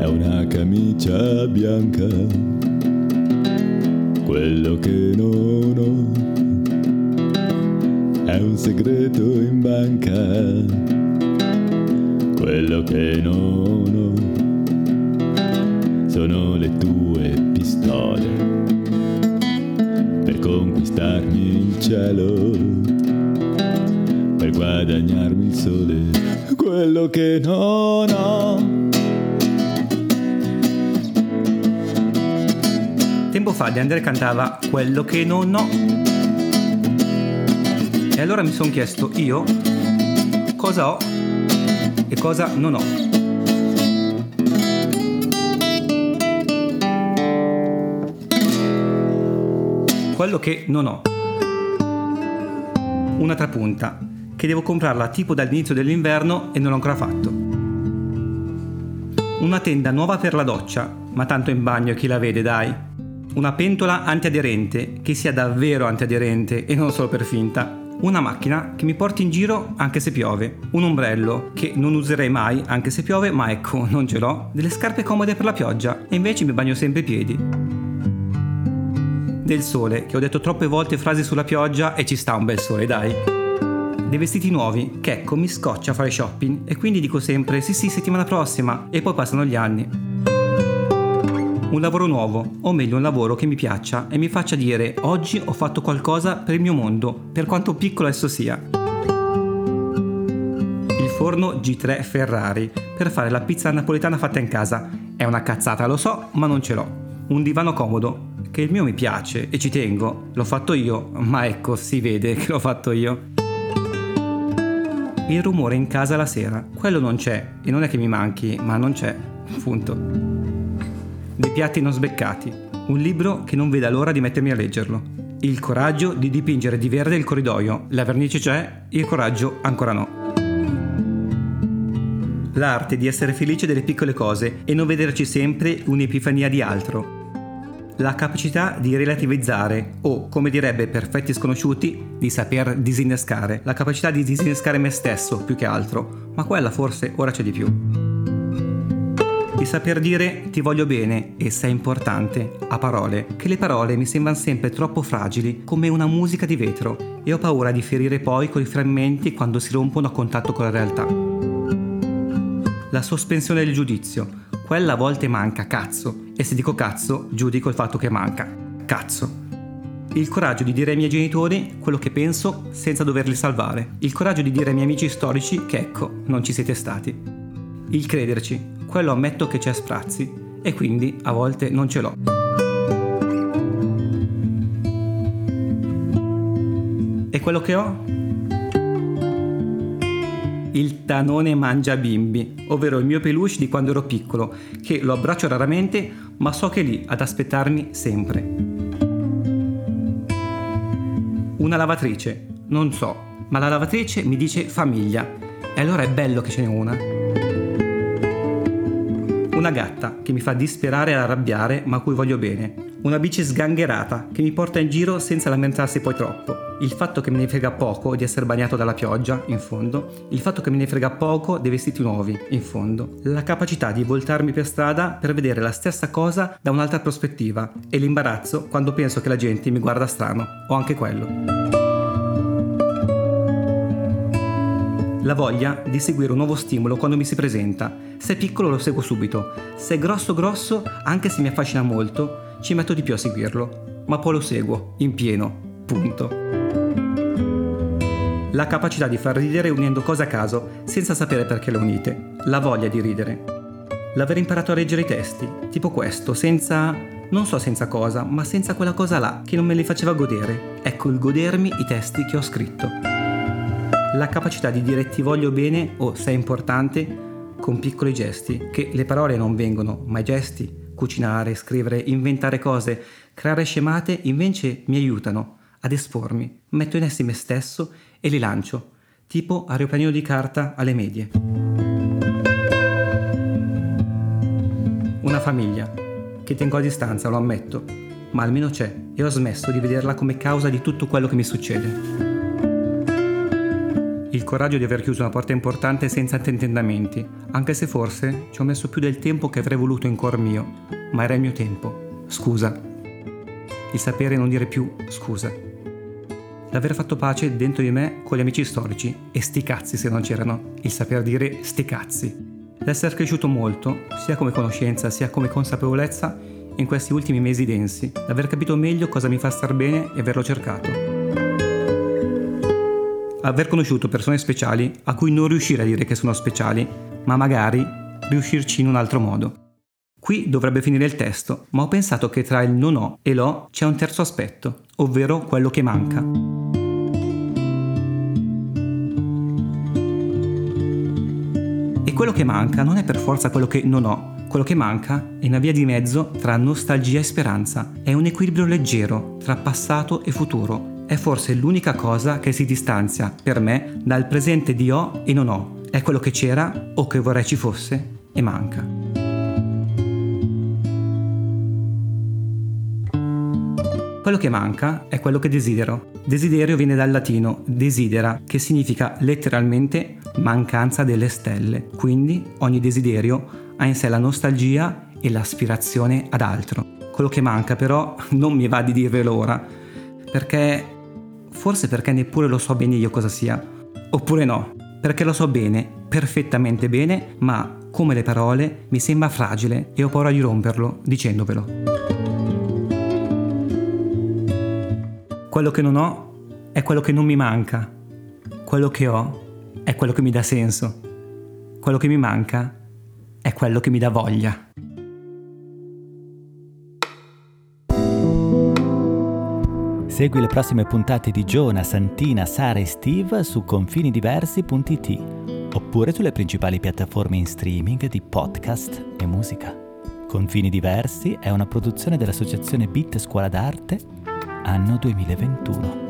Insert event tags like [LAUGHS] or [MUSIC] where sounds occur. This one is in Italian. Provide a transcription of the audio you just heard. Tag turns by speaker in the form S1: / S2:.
S1: è una camicia bianca. Quello che non ho è un segreto in banca. Quello che non ho sono le tue pistole per conquistarmi il cielo, per guadagnarmi il sole. Quello che non ho
S2: Tempo fa De André cantava Quello che non ho. E allora mi sono chiesto io cosa ho e cosa non ho. Quello che non ho. Una trapunta che devo comprarla tipo dall'inizio dell'inverno e non l'ho ancora fatto. Una tenda nuova per la doccia, ma tanto in bagno chi la vede, dai. Una pentola antiaderente, che sia davvero antiaderente e non solo per finta. Una macchina che mi porti in giro anche se piove. Un ombrello che non userei mai anche se piove, ma ecco, [LAUGHS] non ce l'ho. Delle scarpe comode per la pioggia e invece mi bagno sempre i piedi. Del sole, che ho detto troppe volte frasi sulla pioggia e ci sta un bel sole, dai. Dei vestiti nuovi, che ecco mi scoccia fare shopping e quindi dico sempre sì sì settimana prossima e poi passano gli anni un lavoro nuovo, o meglio un lavoro che mi piaccia e mi faccia dire oggi ho fatto qualcosa per il mio mondo, per quanto piccolo esso sia. Il forno G3 Ferrari per fare la pizza napoletana fatta in casa. È una cazzata, lo so, ma non ce l'ho. Un divano comodo, che il mio mi piace e ci tengo. L'ho fatto io, ma ecco, si vede [LAUGHS] che l'ho fatto io. Il rumore in casa la sera, quello non c'è e non è che mi manchi, ma non c'è. Punto dei piatti non sbeccati, un libro che non veda l'ora di mettermi a leggerlo. Il coraggio di dipingere di verde il corridoio, la vernice c'è, il coraggio ancora no. L'arte di essere felice delle piccole cose e non vederci sempre un'epifania di altro. La capacità di relativizzare o, come direbbe perfetti sconosciuti, di saper disinnescare. La capacità di disinnescare me stesso più che altro, ma quella forse ora c'è di più di saper dire ti voglio bene e sei importante a parole, che le parole mi sembrano sempre troppo fragili come una musica di vetro e ho paura di ferire poi quei frammenti quando si rompono a contatto con la realtà. La sospensione del giudizio, quella a volte manca, cazzo, e se dico cazzo, giudico il fatto che manca, cazzo. Il coraggio di dire ai miei genitori quello che penso senza doverli salvare. Il coraggio di dire ai miei amici storici che ecco, non ci siete stati. Il crederci, quello ammetto che c'è sprazzi e quindi a volte non ce l'ho. E quello che ho? Il tanone mangia bimbi, ovvero il mio peluche di quando ero piccolo, che lo abbraccio raramente, ma so che è lì ad aspettarmi sempre. Una lavatrice, non so, ma la lavatrice mi dice famiglia, e allora è bello che ce n'è una. Una gatta che mi fa disperare e arrabbiare ma a cui voglio bene. Una bici sgangherata che mi porta in giro senza lamentarsi poi troppo. Il fatto che me ne frega poco di essere bagnato dalla pioggia, in fondo. Il fatto che me ne frega poco dei vestiti nuovi, in fondo. La capacità di voltarmi per strada per vedere la stessa cosa da un'altra prospettiva. E l'imbarazzo quando penso che la gente mi guarda strano. Ho anche quello. La voglia di seguire un nuovo stimolo quando mi si presenta. Se è piccolo lo seguo subito. Se è grosso grosso, anche se mi affascina molto, ci metto di più a seguirlo. Ma poi lo seguo, in pieno. Punto. La capacità di far ridere unendo cose a caso, senza sapere perché le unite. La voglia di ridere. L'aver imparato a leggere i testi, tipo questo, senza... non so senza cosa, ma senza quella cosa là, che non me li faceva godere. Ecco il godermi i testi che ho scritto la capacità di dire ti voglio bene o sei importante con piccoli gesti, che le parole non vengono, ma i gesti, Cucinare, scrivere, inventare cose, creare scemate invece mi aiutano ad espormi, metto in essi me stesso e li lancio, tipo aeroplanino di carta alle medie. Una famiglia, che tengo a distanza, lo ammetto, ma almeno c'è e ho smesso di vederla come causa di tutto quello che mi succede. Coraggio di aver chiuso una porta importante senza tentennamenti, anche se forse ci ho messo più del tempo che avrei voluto in cuor mio, ma era il mio tempo. Scusa. Il sapere non dire più scusa. L'aver fatto pace dentro di me con gli amici storici, e sti cazzi se non c'erano, il saper dire sti cazzi. L'essere cresciuto molto, sia come conoscenza sia come consapevolezza, in questi ultimi mesi densi, l'aver capito meglio cosa mi fa star bene e averlo cercato aver conosciuto persone speciali a cui non riuscire a dire che sono speciali, ma magari riuscirci in un altro modo. Qui dovrebbe finire il testo, ma ho pensato che tra il non ho e l'ho c'è un terzo aspetto, ovvero quello che manca. E quello che manca non è per forza quello che non ho, quello che manca è una via di mezzo tra nostalgia e speranza, è un equilibrio leggero tra passato e futuro, è forse l'unica cosa che si distanzia per me dal presente di ho e non ho. È quello che c'era o che vorrei ci fosse e manca. Quello che manca è quello che desidero. Desiderio viene dal latino desidera, che significa letteralmente mancanza delle stelle. Quindi ogni desiderio ha in sé la nostalgia e l'aspirazione ad altro. Quello che manca però non mi va di dirvelo ora, perché Forse perché neppure lo so bene io cosa sia. Oppure no, perché lo so bene, perfettamente bene, ma come le parole mi sembra fragile e ho paura di romperlo dicendovelo. Quello che non ho è quello che non mi manca. Quello che ho è quello che mi dà senso. Quello che mi manca è quello che mi dà voglia.
S3: Segui le prossime puntate di Giona, Santina, Sara e Steve su confinidiversi.it oppure sulle principali piattaforme in streaming di podcast e musica. Confini Diversi è una produzione dell'associazione Bit Scuola d'Arte, anno 2021.